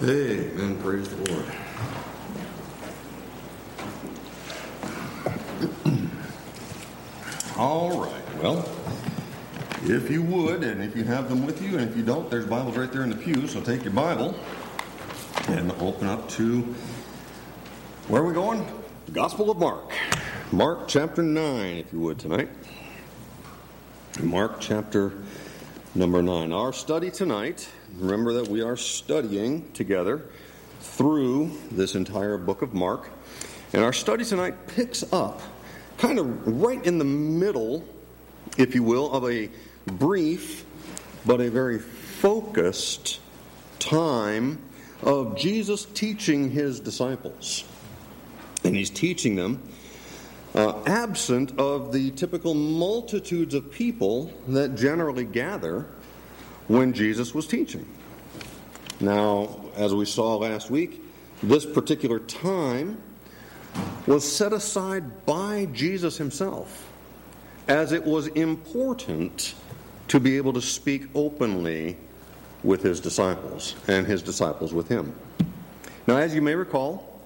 Amen. Praise the Lord. All right. Well, if you would, and if you have them with you, and if you don't, there's Bibles right there in the pew. So take your Bible and open up to where are we going? The Gospel of Mark. Mark chapter 9, if you would, tonight. Mark chapter number 9. Our study tonight, remember that we are studying together through this entire book of Mark. And our study tonight picks up kind of right in the middle, if you will, of a brief but a very focused time of Jesus teaching his disciples. And he's teaching them uh, absent of the typical multitudes of people that generally gather when Jesus was teaching. Now, as we saw last week, this particular time was set aside by Jesus himself as it was important to be able to speak openly with his disciples and his disciples with him. Now, as you may recall,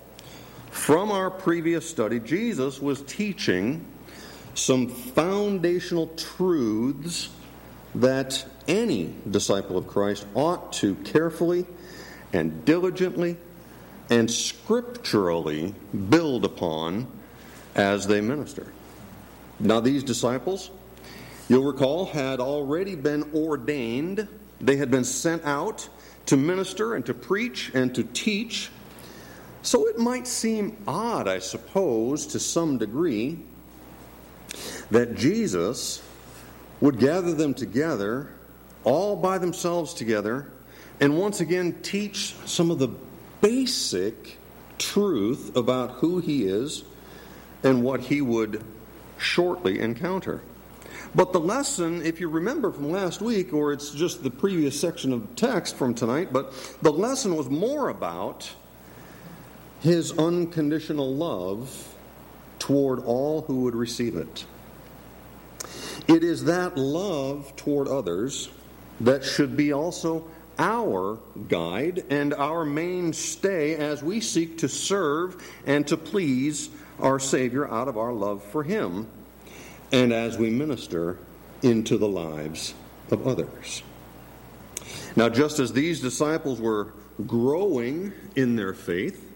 from our previous study, Jesus was teaching some foundational truths that any disciple of Christ ought to carefully and diligently and scripturally build upon as they minister. Now, these disciples, you'll recall, had already been ordained, they had been sent out to minister and to preach and to teach. So it might seem odd, I suppose, to some degree, that Jesus would gather them together, all by themselves together, and once again teach some of the basic truth about who he is and what he would shortly encounter. But the lesson, if you remember from last week, or it's just the previous section of text from tonight, but the lesson was more about his unconditional love toward all who would receive it. It is that love toward others that should be also our guide and our mainstay as we seek to serve and to please our Savior out of our love for Him and as we minister into the lives of others. Now, just as these disciples were growing in their faith,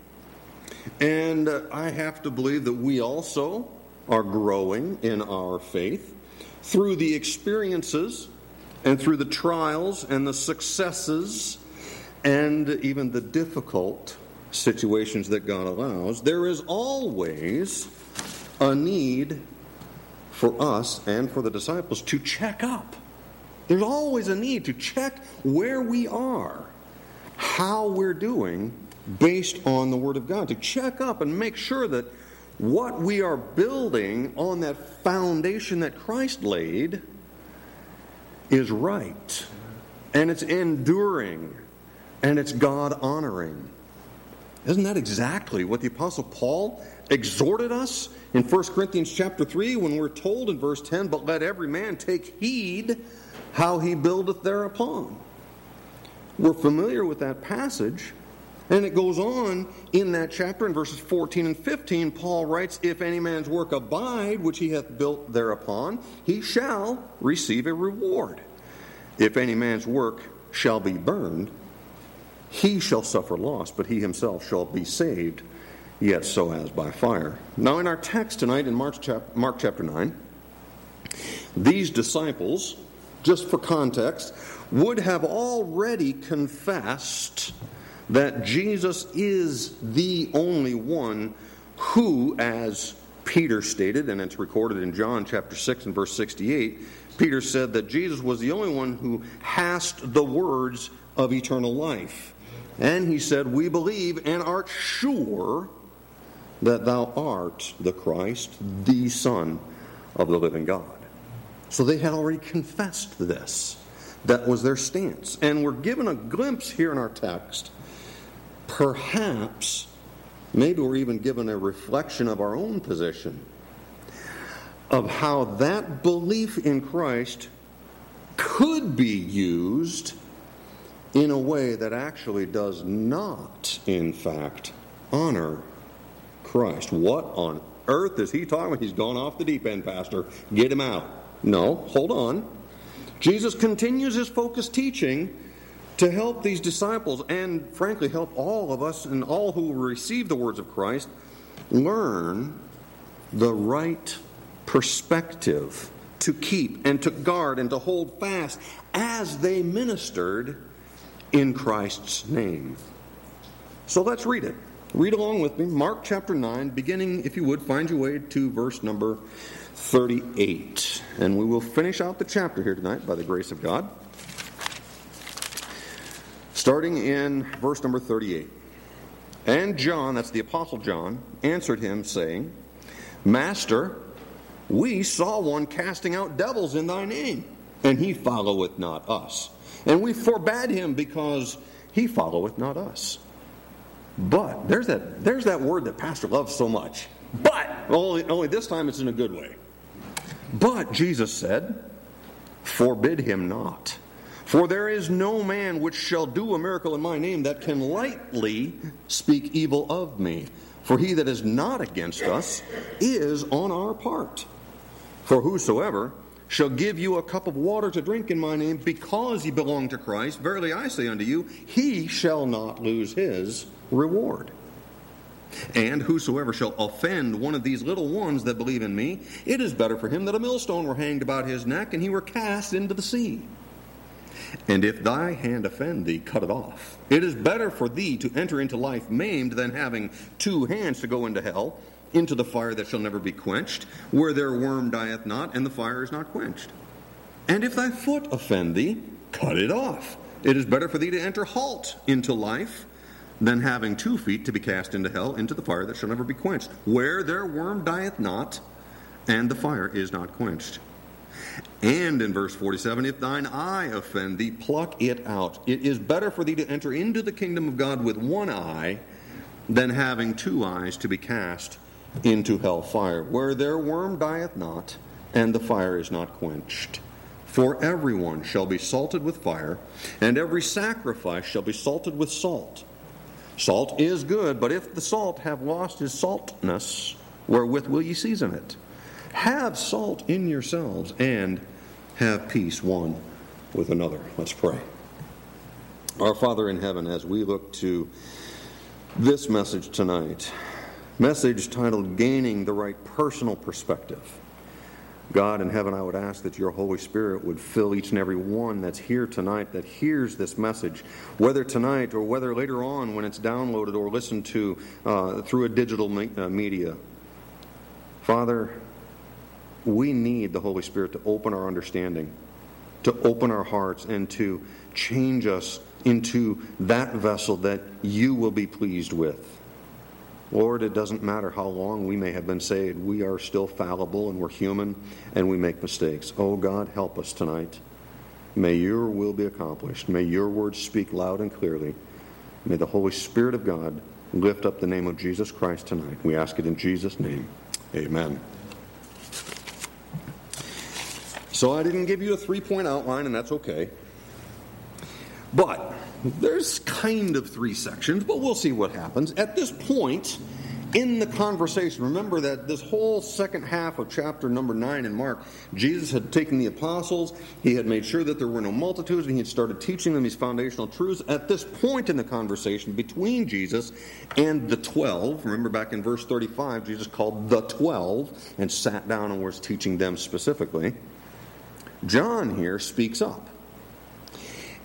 and uh, I have to believe that we also are growing in our faith through the experiences and through the trials and the successes and even the difficult situations that God allows, there is always a need for us and for the disciples to check up. There's always a need to check where we are, how we're doing based on the Word of God, to check up and make sure that what we are building on that foundation that Christ laid is right, and it's enduring, and it's God honoring. Isn't that exactly what the Apostle Paul exhorted us in 1 Corinthians chapter 3 when we're told in verse 10, But let every man take heed how he buildeth thereupon? We're familiar with that passage. And it goes on in that chapter in verses 14 and 15. Paul writes, If any man's work abide, which he hath built thereupon, he shall receive a reward. If any man's work shall be burned, he shall suffer loss, but he himself shall be saved, yet so as by fire. Now, in our text tonight in Mark, chap- Mark chapter 9, these disciples, just for context, would have already confessed that Jesus is the only one who, as Peter stated, and it's recorded in John chapter 6 and verse 68, Peter said that Jesus was the only one who hast the words of eternal life. And he said, We believe and art sure that thou art the Christ, the Son of the living God. So they had already confessed this. That was their stance. And we're given a glimpse here in our text perhaps, maybe we're even given a reflection of our own position of how that belief in Christ could be used in a way that actually does not, in fact, honor Christ. What on earth is he talking about? He's gone off the deep end, Pastor. Get him out. No, hold on. Jesus continues his focused teaching to help these disciples and, frankly, help all of us and all who receive the words of Christ learn the right perspective to keep and to guard and to hold fast as they ministered in Christ's name. So let's read it. Read along with me. Mark chapter 9, beginning, if you would, find your way to verse number 38. And we will finish out the chapter here tonight by the grace of God. Starting in verse number 38. And John, that's the Apostle John, answered him, saying, Master, we saw one casting out devils in thy name, and he followeth not us. And we forbade him because he followeth not us. But there's that there's that word that Pastor loves so much. But only, only this time it's in a good way. But Jesus said, Forbid him not. For there is no man which shall do a miracle in my name that can lightly speak evil of me. For he that is not against us is on our part. For whosoever shall give you a cup of water to drink in my name because ye belong to Christ, verily I say unto you, he shall not lose his reward. And whosoever shall offend one of these little ones that believe in me, it is better for him that a millstone were hanged about his neck and he were cast into the sea. And if thy hand offend thee, cut it off. It is better for thee to enter into life maimed than having two hands to go into hell, into the fire that shall never be quenched, where their worm dieth not, and the fire is not quenched. And if thy foot offend thee, cut it off. It is better for thee to enter halt into life than having two feet to be cast into hell, into the fire that shall never be quenched, where their worm dieth not, and the fire is not quenched. And in verse 47, if thine eye offend thee, pluck it out. It is better for thee to enter into the kingdom of God with one eye than having two eyes to be cast into hell fire, where their worm dieth not, and the fire is not quenched. For everyone shall be salted with fire, and every sacrifice shall be salted with salt. Salt is good, but if the salt have lost his saltness, wherewith will ye season it? Have salt in yourselves, and have peace one with another. Let's pray. Our Father in heaven, as we look to this message tonight, message titled Gaining the Right Personal Perspective. God in heaven, I would ask that your Holy Spirit would fill each and every one that's here tonight that hears this message, whether tonight or whether later on when it's downloaded or listened to uh, through a digital me- uh, media. Father, we need the Holy Spirit to open our understanding, to open our hearts, and to change us into that vessel that you will be pleased with. Lord, it doesn't matter how long we may have been saved. We are still fallible and we're human and we make mistakes. Oh God, help us tonight. May your will be accomplished. May your words speak loud and clearly. May the Holy Spirit of God lift up the name of Jesus Christ tonight. We ask it in Jesus' name. Amen. So I didn't give you a three point outline, and that's okay. But there's kind of three sections, but we'll see what happens. At this point in the conversation, remember that this whole second half of chapter number 9 in Mark, Jesus had taken the apostles, he had made sure that there were no multitudes, and he had started teaching them these foundational truths. At this point in the conversation between Jesus and the 12, remember back in verse 35, Jesus called the 12 and sat down and was teaching them specifically. John here speaks up.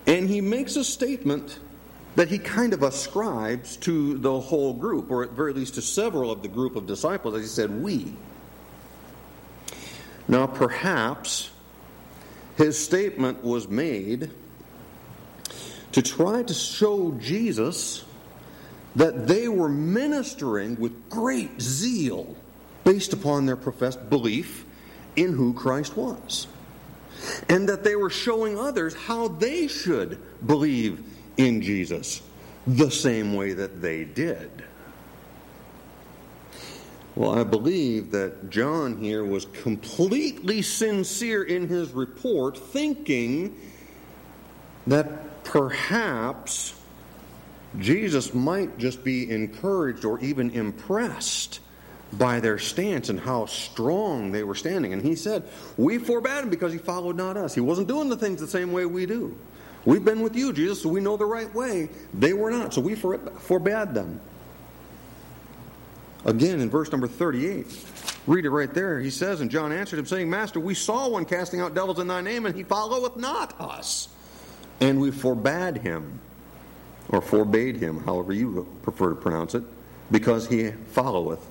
And he makes a statement that he kind of ascribes to the whole group, or at very least to several of the group of disciples, as he said, We. Now, perhaps his statement was made to try to show Jesus that they were ministering with great zeal based upon their professed belief in who Christ was and that they were showing others how they should believe in Jesus the same way that they did. Well, I believe that John here was completely sincere in his report, thinking that perhaps Jesus might just be encouraged or even impressed by their stance and how strong they were standing. And he said, We forbade him because he followed not us. He wasn't doing the things the same way we do. We've been with you, Jesus, so we know the right way. They were not, so we forbade them. Again, in verse number 38, read it right there. He says, And John answered him, saying, Master, we saw one casting out devils in thy name, and he followeth not us. And we forbade him, or forbade him, however you prefer to pronounce it, because he followeth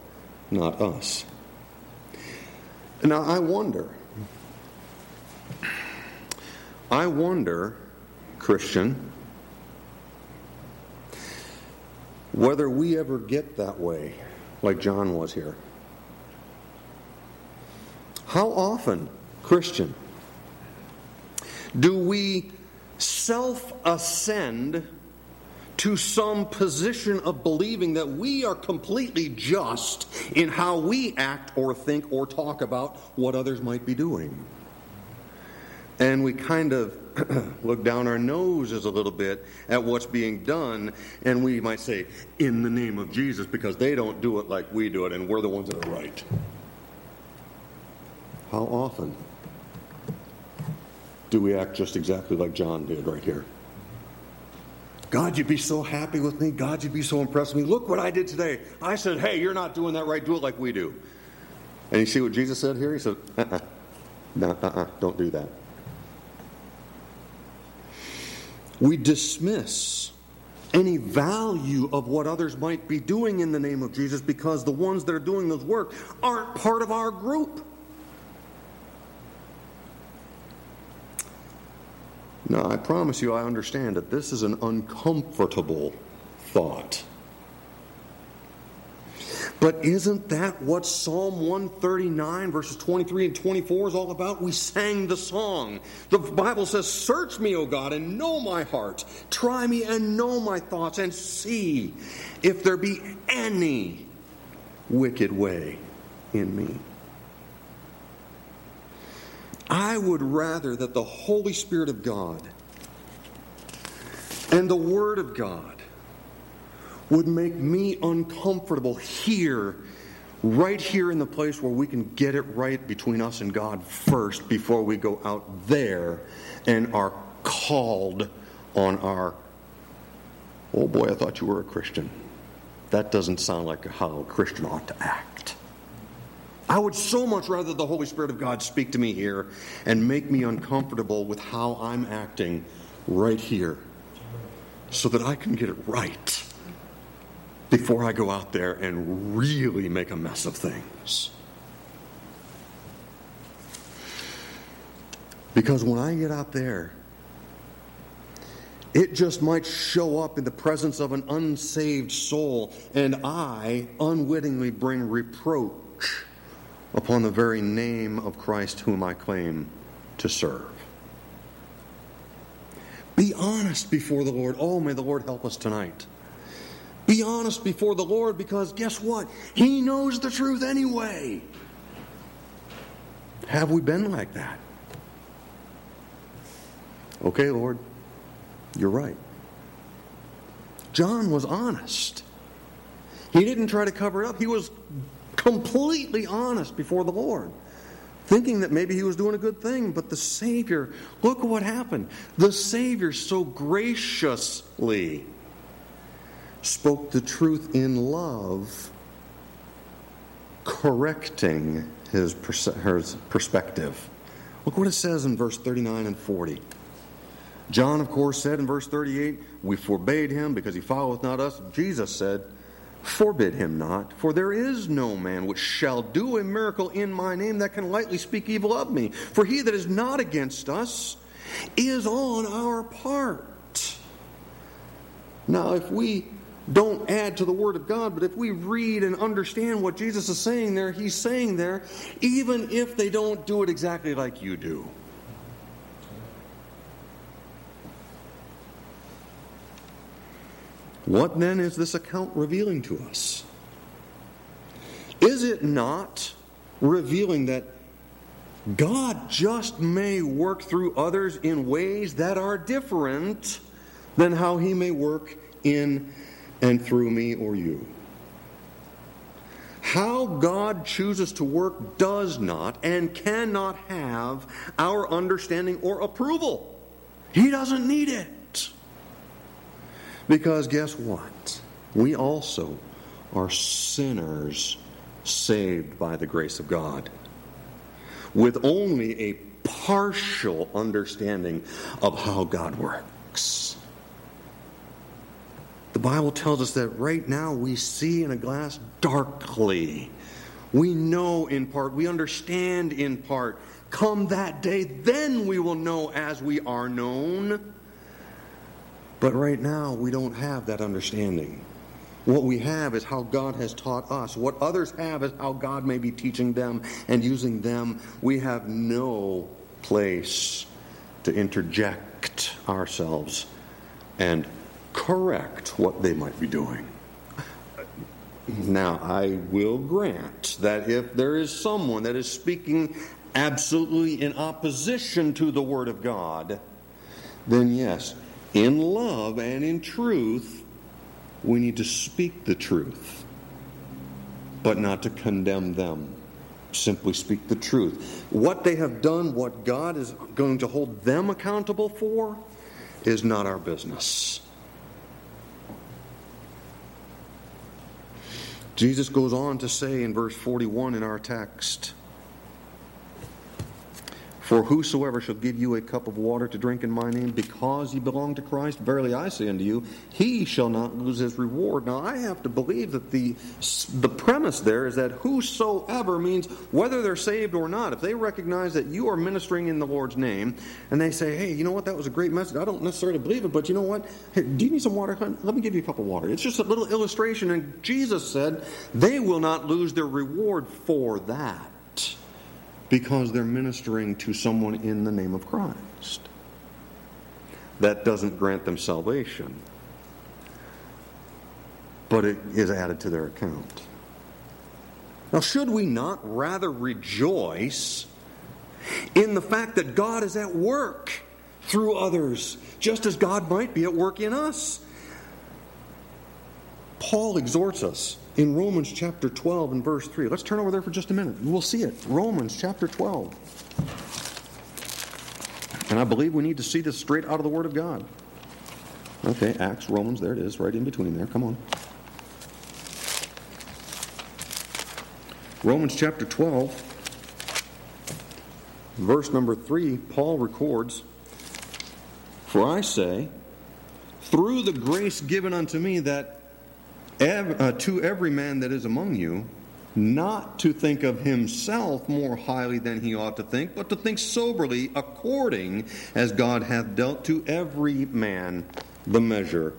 not us. Now, I wonder, I wonder, Christian, whether we ever get that way like John was here. How often, Christian, do we self ascend to some position of believing that we are completely just in how we act or think or talk about what others might be doing. And we kind of look down our noses a little bit at what's being done, and we might say, in the name of Jesus, because they don't do it like we do it, and we're the ones that are right. How often do we act just exactly like John did right here? God, you'd be so happy with me. God, you'd be so impressed with me. Look what I did today. I said, hey, you're not doing that right. Do it like we do. And you see what Jesus said here? He said, uh uh-uh. uh. No, uh-uh. Don't do that. We dismiss any value of what others might be doing in the name of Jesus because the ones that are doing those work aren't part of our group. Now, I promise you, I understand that this is an uncomfortable thought. But isn't that what Psalm 139, verses 23 and 24 is all about? We sang the song. The Bible says, Search me, O God, and know my heart. Try me and know my thoughts, and see if there be any wicked way in me. I would rather that the Holy Spirit of God and the Word of God would make me uncomfortable here, right here in the place where we can get it right between us and God first before we go out there and are called on our, oh boy, I thought you were a Christian. That doesn't sound like how a Christian ought to act. I would so much rather the Holy Spirit of God speak to me here and make me uncomfortable with how I'm acting right here so that I can get it right before I go out there and really make a mess of things. Because when I get out there, it just might show up in the presence of an unsaved soul, and I unwittingly bring reproach upon the very name of Christ whom I claim to serve. Be honest before the Lord. Oh, may the Lord help us tonight. Be honest before the Lord because guess what? He knows the truth anyway. Have we been like that? Okay, Lord, you're right. John was honest. He didn't try to cover it up. He was completely honest before the Lord, thinking that maybe he was doing a good thing. But the Savior, look at what happened. The Savior so graciously spoke the truth in love, correcting his, his perspective. Look what it says in verse 39 and 40. John, of course, said in verse 38, We forbade him because he followeth not us. Jesus said, Forbid him not, for there is no man which shall do a miracle in my name that can lightly speak evil of me. For he that is not against us is on our part. Now, if we don't add to the Word of God, but if we read and understand what Jesus is saying there, He's saying there, even if they don't do it exactly like you do. What then is this account revealing to us? Is it not revealing that God just may work through others in ways that are different than how he may work in and through me or you. How God chooses to work does not and cannot have our understanding or approval. He doesn't need it. Because guess what? We also are sinners saved by the grace of God with only a partial understanding of how God works. The Bible tells us that right now we see in a glass darkly. We know in part, we understand in part. Come that day, then we will know as we are known. But right now, we don't have that understanding. What we have is how God has taught us. What others have is how God may be teaching them and using them. We have no place to interject ourselves and correct what they might be doing. Now, I will grant that if there is someone that is speaking absolutely in opposition to the Word of God, then yes, in love and in truth, we need to speak the truth, but not to condemn them. Simply speak the truth. What they have done, what God is going to hold them accountable for, is not our business. Jesus goes on to say in verse 41 in our text for whosoever shall give you a cup of water to drink in my name, because ye belong to Christ, verily I say unto you, he shall not lose his reward. Now I have to believe that the the premise there is that whosoever means whether they're saved or not. If they recognize that you are ministering in the Lord's name, and they say, "Hey, you know what? That was a great message. I don't necessarily believe it, but you know what? Hey, do you need some water? Let me give you a cup of water." It's just a little illustration, and Jesus said they will not lose their reward for that because they're ministering to someone in the name of Christ. That doesn't grant them salvation, but it is added to their account. Now, should we not rather rejoice in the fact that God is at work through others, just as God might be at work in us? Paul exhorts us in Romans chapter 12 and verse 3. Let's turn over there for just a minute. We'll see it. Romans chapter 12. And I believe we need to see this straight out of the Word of God. Okay, Acts, Romans, there it is, right in between there. Come on. Romans chapter 12, verse number 3, Paul records For I say, through the grace given unto me, that uh, to every man that is among you, not to think of himself more highly than he ought to think, but to think soberly, according as God hath dealt to every man the measure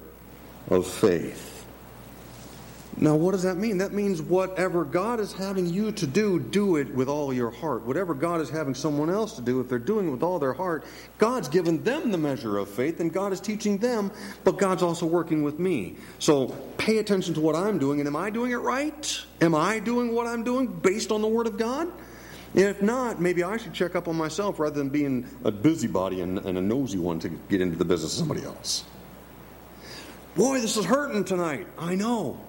of faith. Now, what does that mean? That means whatever God is having you to do, do it with all your heart. Whatever God is having someone else to do, if they're doing it with all their heart, God's given them the measure of faith, and God is teaching them, but God's also working with me. So pay attention to what I'm doing, and am I doing it right? Am I doing what I'm doing based on the Word of God? If not, maybe I should check up on myself rather than being a busybody and, and a nosy one to get into the business of somebody else. Boy, this is hurting tonight. I know.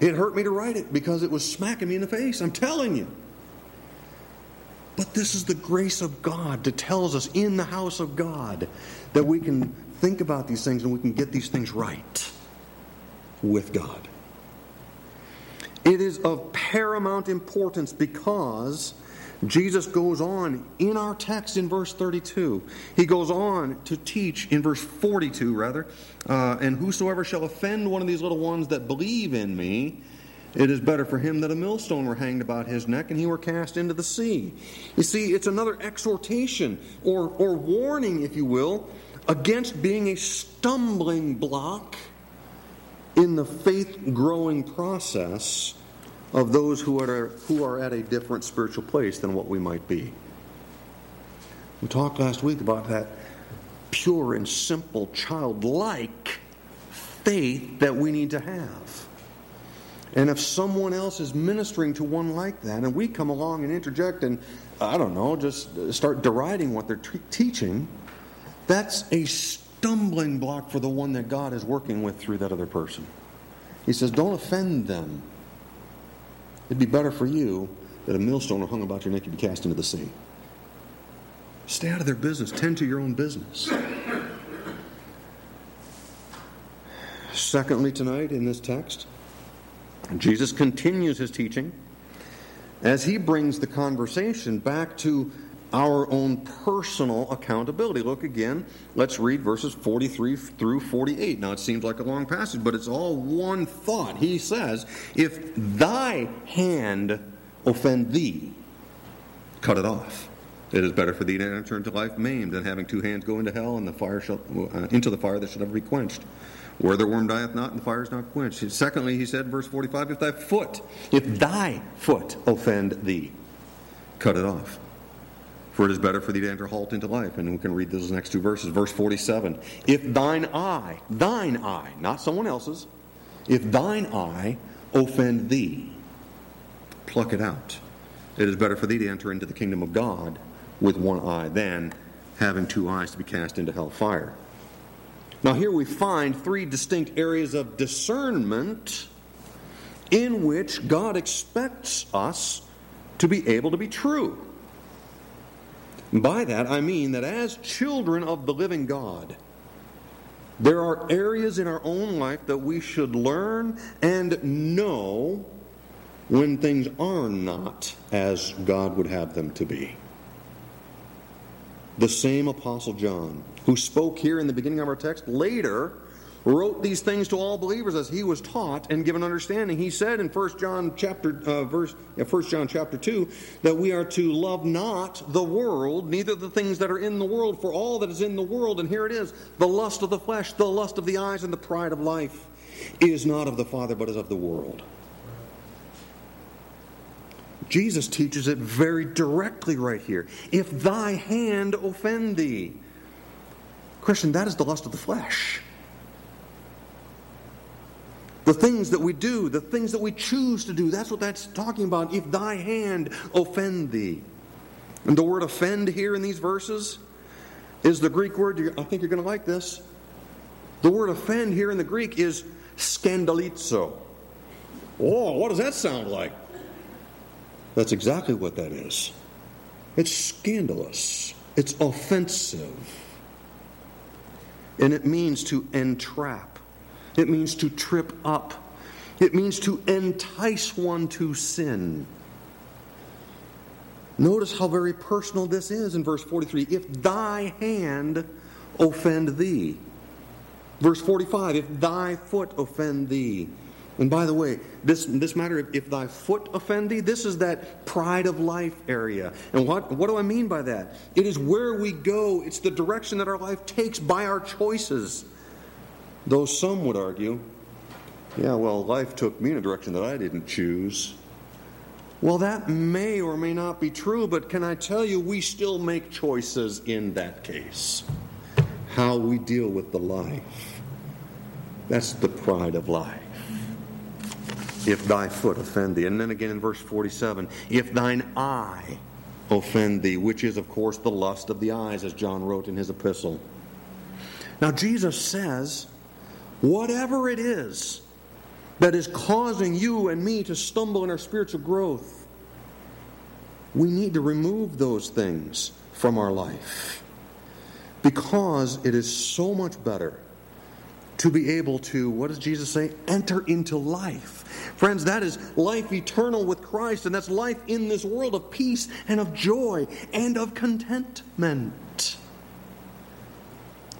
It hurt me to write it because it was smacking me in the face. I'm telling you. But this is the grace of God that tells us in the house of God that we can think about these things and we can get these things right with God. It is of paramount importance because Jesus goes on in our text in verse 32. He goes on to teach in verse 42, rather, uh, and whosoever shall offend one of these little ones that believe in me, it is better for him that a millstone were hanged about his neck and he were cast into the sea. You see, it's another exhortation or, or warning, if you will, against being a stumbling block in the faith growing process of those who are, who are at a different spiritual place than what we might be. We talked last week about that pure and simple, childlike faith that we need to have. And if someone else is ministering to one like that, and we come along and interject and, I don't know, just start deriding what they're t- teaching, that's a stumbling block for the one that God is working with through that other person. He says, Don't offend them. It'd be better for you that a millstone were hung about your neck and be cast into the sea. Stay out of their business. Tend to your own business. Secondly, tonight in this text, Jesus continues his teaching as he brings the conversation back to our own personal accountability. Look again, let's read verses 43 through 48. Now, it seems like a long passage, but it's all one thought. He says, If thy hand offend thee, cut it off. It is better for thee to enter into life maimed than having two hands go into hell and the fire shall, uh, into the fire that shall never be quenched. Where the worm dieth not, and the fire is not quenched. Secondly, he said, verse 45, if thy foot, if thy foot offend thee, cut it off. For it is better for thee to enter halt into life. And we can read those next two verses. Verse 47 If thine eye, thine eye, not someone else's, if thine eye offend thee, pluck it out. It is better for thee to enter into the kingdom of God with one eye than having two eyes to be cast into hell fire. Now, here we find three distinct areas of discernment in which God expects us to be able to be true. By that, I mean that as children of the living God, there are areas in our own life that we should learn and know when things are not as God would have them to be. The same Apostle John, who spoke here in the beginning of our text, later wrote these things to all believers as he was taught and given understanding. He said in 1 John chapter uh, verse yeah, 1 John chapter 2 that we are to love not the world, neither the things that are in the world, for all that is in the world, and here it is, the lust of the flesh, the lust of the eyes, and the pride of life is not of the Father, but is of the world. Jesus teaches it very directly right here. If thy hand offend thee. Christian, that is the lust of the flesh. The things that we do, the things that we choose to do, that's what that's talking about. If thy hand offend thee. And the word offend here in these verses is the Greek word, I think you're going to like this. The word offend here in the Greek is scandalizo. Oh, what does that sound like? That's exactly what that is. It's scandalous, it's offensive. And it means to entrap it means to trip up. It means to entice one to sin. Notice how very personal this is in verse 43. If thy hand offend thee. Verse 45. If thy foot offend thee. And by the way, this, this matter, if thy foot offend thee, this is that pride of life area. And what, what do I mean by that? It is where we go, it's the direction that our life takes by our choices. Though some would argue, yeah, well, life took me in a direction that I didn't choose. Well, that may or may not be true, but can I tell you, we still make choices in that case. How we deal with the life. That's the pride of life. If thy foot offend thee. And then again in verse 47 if thine eye offend thee, which is, of course, the lust of the eyes, as John wrote in his epistle. Now, Jesus says Whatever it is that is causing you and me to stumble in our spiritual growth, we need to remove those things from our life because it is so much better to be able to, what does Jesus say? Enter into life. Friends, that is life eternal with Christ, and that's life in this world of peace and of joy and of contentment.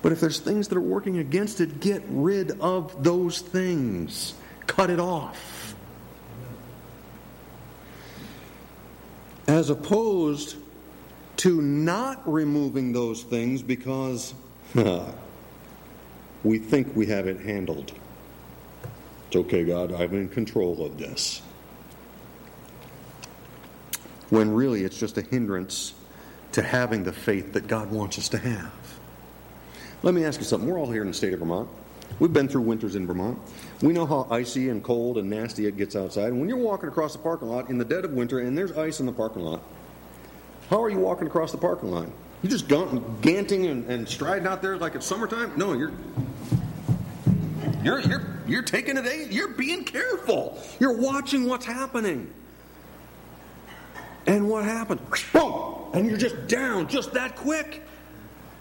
But if there's things that are working against it, get rid of those things. Cut it off. As opposed to not removing those things because we think we have it handled. It's okay, God, I'm in control of this. When really it's just a hindrance to having the faith that God wants us to have. Let me ask you something. We're all here in the state of Vermont. We've been through winters in Vermont. We know how icy and cold and nasty it gets outside. And when you're walking across the parking lot in the dead of winter and there's ice in the parking lot, how are you walking across the parking lot? You're just ganting and, and striding out there like it's summertime? No, you're you're you're you're taking it. You're being careful. You're watching what's happening. And what happened? Boom! And you're just down just that quick.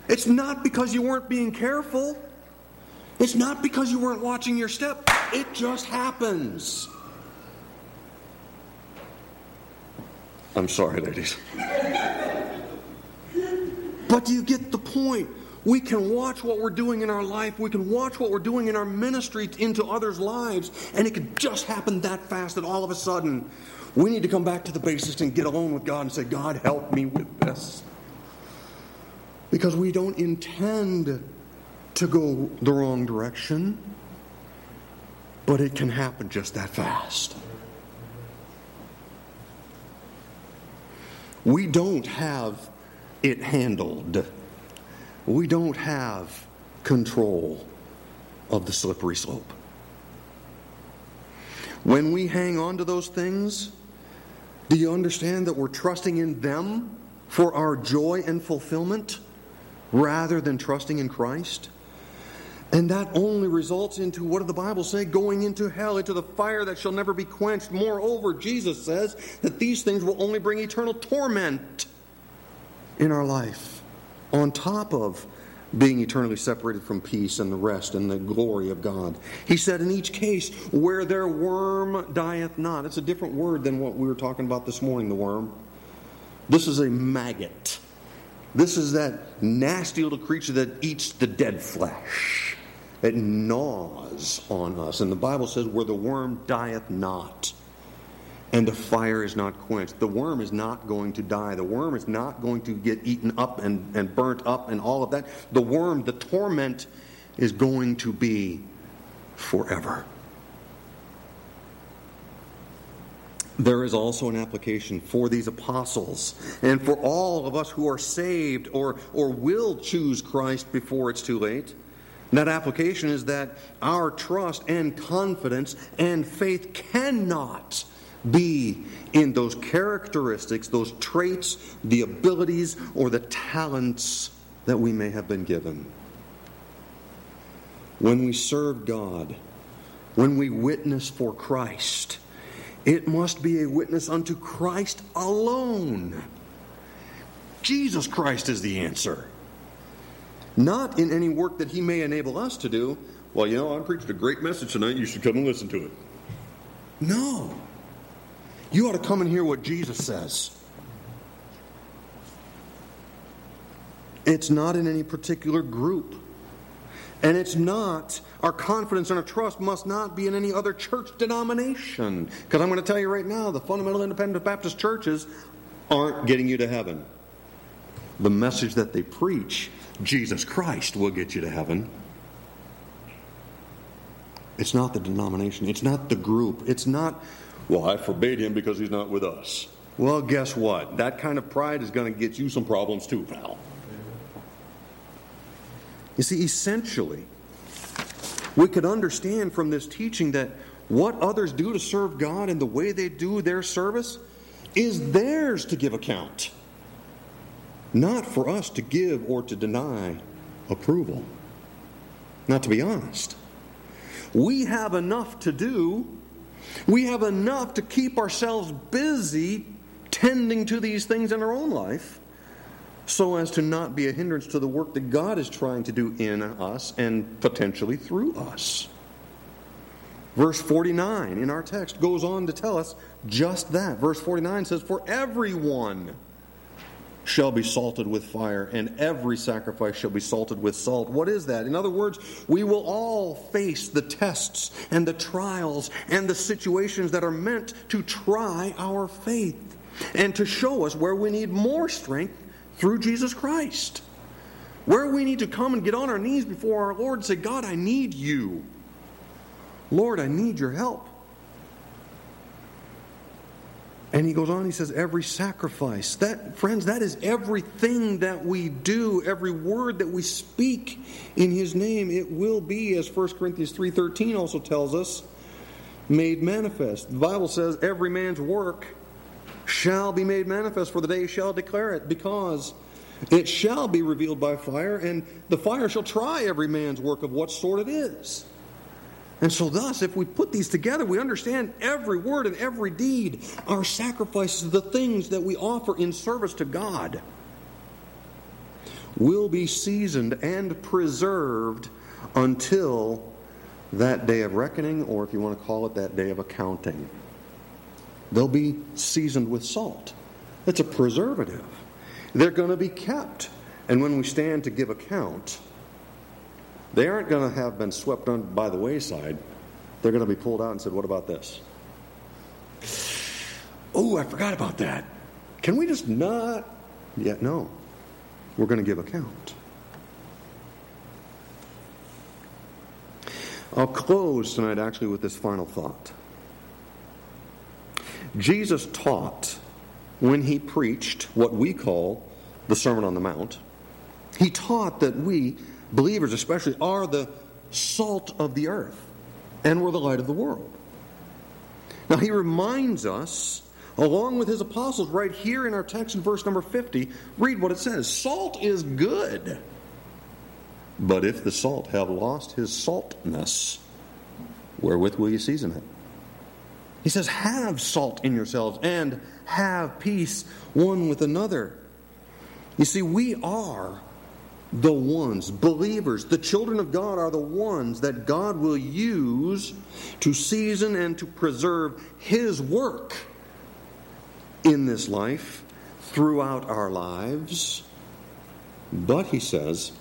It's not because you weren't being careful. It's not because you weren't watching your step. It just happens. I'm sorry, ladies. but do you get the point? We can watch what we're doing in our life. We can watch what we're doing in our ministry into others' lives. And it could just happen that fast that all of a sudden we need to come back to the basics and get alone with God and say, God, help me with this. Because we don't intend to go the wrong direction, but it can happen just that fast. We don't have it handled. We don't have control of the slippery slope. When we hang on to those things, do you understand that we're trusting in them for our joy and fulfillment rather than trusting in Christ? And that only results into, what did the Bible say? Going into hell, into the fire that shall never be quenched. Moreover, Jesus says that these things will only bring eternal torment in our life, on top of being eternally separated from peace and the rest and the glory of God. He said, in each case, where their worm dieth not. It's a different word than what we were talking about this morning, the worm. This is a maggot. This is that nasty little creature that eats the dead flesh. It gnaws on us. And the Bible says, where the worm dieth not and the fire is not quenched. The worm is not going to die. The worm is not going to get eaten up and, and burnt up and all of that. The worm, the torment, is going to be forever. There is also an application for these apostles and for all of us who are saved or, or will choose Christ before it's too late. That application is that our trust and confidence and faith cannot be in those characteristics, those traits, the abilities, or the talents that we may have been given. When we serve God, when we witness for Christ, it must be a witness unto Christ alone. Jesus Christ is the answer. Not in any work that He may enable us to do. Well, you know, I preached a great message tonight. You should come and listen to it. No. You ought to come and hear what Jesus says. It's not in any particular group. And it's not, our confidence and our trust must not be in any other church denomination. Because I'm going to tell you right now, the fundamental independent Baptist churches aren't getting you to heaven. The message that they preach, Jesus Christ, will get you to heaven. It's not the denomination, it's not the group, it's not well, I forbade him because he's not with us. Well, guess what? That kind of pride is going to get you some problems too, pal. You see, essentially, we could understand from this teaching that what others do to serve God and the way they do their service is theirs to give account, not for us to give or to deny approval. Not to be honest. We have enough to do we have enough to keep ourselves busy tending to these things in our own life so as to not be a hindrance to the work that God is trying to do in us and potentially through us. Verse 49 in our text goes on to tell us just that. Verse 49 says, For everyone shall be salted with fire, and every sacrifice shall be salted with salt. What is that? In other words, we will all face the tests and the trials and the situations that are meant to try our faith and to show us where we need more strength through Jesus Christ. Where we need to come and get on our knees before our Lord and say, God, I need you. Lord, I need your help. And he goes on, he says, every sacrifice. That, friends, that is everything that we do, every word that we speak in his name, it will be, as 1 Corinthians 3.13 also tells us, made manifest. The Bible says, every man's work shall be made manifest, for the day shall declare it, because It shall be revealed by fire, and the fire shall try every man's work of what sort it is. And so, thus, if we put these together, we understand every word and every deed, our sacrifices, the things that we offer in service to God, will be seasoned and preserved until that day of reckoning, or if you want to call it that day of accounting. They'll be seasoned with salt. It's a preservative. They're going to be kept. And when we stand to give account, they aren't going to have been swept on by the wayside. They're going to be pulled out and said, What about this? Oh, I forgot about that. Can we just not? Yeah, no. We're going to give account. I'll close tonight actually with this final thought. Jesus taught when he preached what we call the Sermon on the Mount. He taught that we, believers especially, are the salt of the earth and we're the light of the world. Now, he reminds us, along with his apostles, right here in our text in verse number 50, read what it says Salt is good. But if the salt have lost his saltness, wherewith will you season it? He says, Have salt in yourselves and have peace one with another. You see, we are the ones, believers, the children of God are the ones that God will use to season and to preserve His work in this life throughout our lives. But, he says,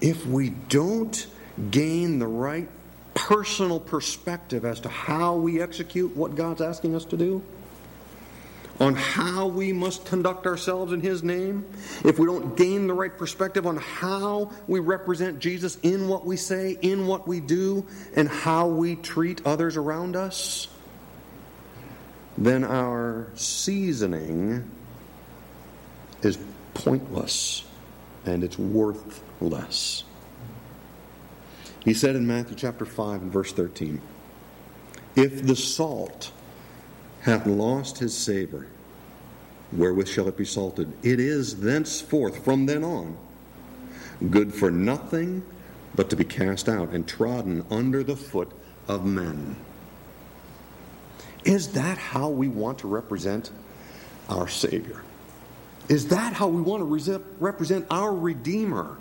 if we don't gain the right personal perspective as to how we execute what God's asking us to do, on how we must conduct ourselves in His name, if we don't gain the right perspective on how we represent Jesus in what we say, in what we do, and how we treat others around us, then our seasoning is pointless and it's worthless. He said in Matthew chapter 5 and verse 13, If the salt hath lost his savor, wherewith shall it be salted? It is thenceforth, from then on, good for nothing but to be cast out and trodden under the foot of men. Is that how we want to represent our Savior? Is that how we want to represent our Redeemer?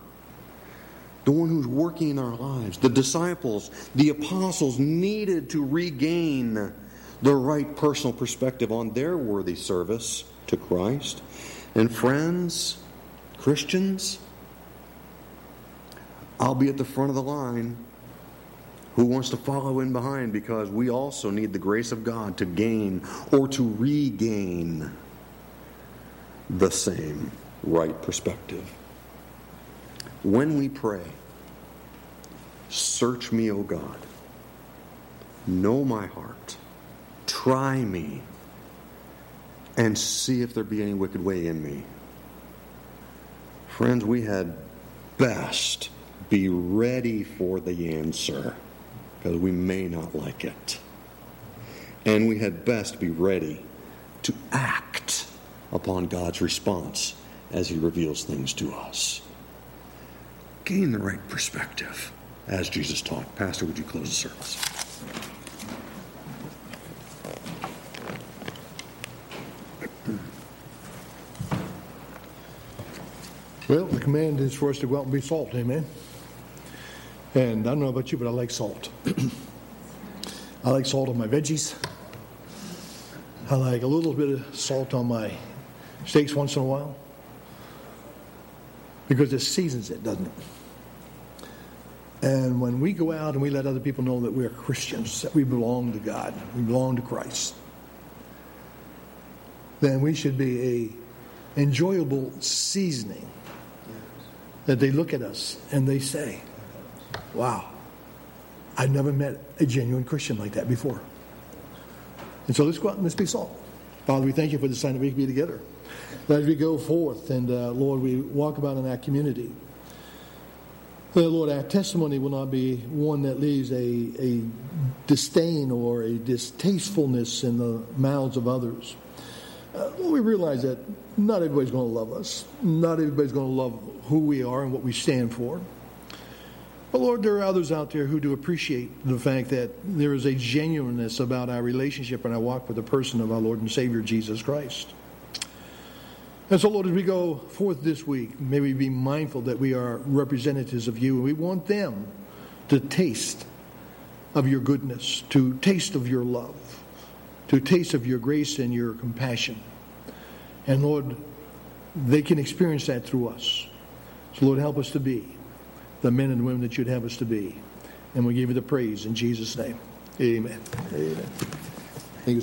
The one who's working in our lives. The disciples, the apostles needed to regain the right personal perspective on their worthy service to Christ. And friends, Christians, I'll be at the front of the line. Who wants to follow in behind because we also need the grace of God to gain or to regain the same right perspective. When we pray, Search me, O God. Know my heart. Try me. And see if there be any wicked way in me. Friends, we had best be ready for the answer because we may not like it. And we had best be ready to act upon God's response as He reveals things to us. Gain the right perspective as Jesus taught. Pastor, would you close the service? Well, the command is for us to go out and be salt, amen? And I don't know about you, but I like salt. I like salt on my veggies. I like a little bit of salt on my steaks once in a while. Because it seasons it, doesn't it? And when we go out and we let other people know that we're Christians, that we belong to God, we belong to Christ, then we should be a enjoyable seasoning that they look at us and they say, wow, I've never met a genuine Christian like that before. And so let's go out and let's be salt. Father, we thank you for the sign that we can be together. As we go forth and, uh, Lord, we walk about in our community, well, Lord, our testimony will not be one that leaves a, a disdain or a distastefulness in the mouths of others. Uh, we realize that not everybody's going to love us. Not everybody's going to love who we are and what we stand for. But Lord, there are others out there who do appreciate the fact that there is a genuineness about our relationship and our walk with the person of our Lord and Savior Jesus Christ. And so, Lord, as we go forth this week, may we be mindful that we are representatives of you, and we want them to taste of your goodness, to taste of your love, to taste of your grace and your compassion. And Lord, they can experience that through us. So, Lord, help us to be the men and women that you'd have us to be. And we give you the praise in Jesus' name. Amen. Amen.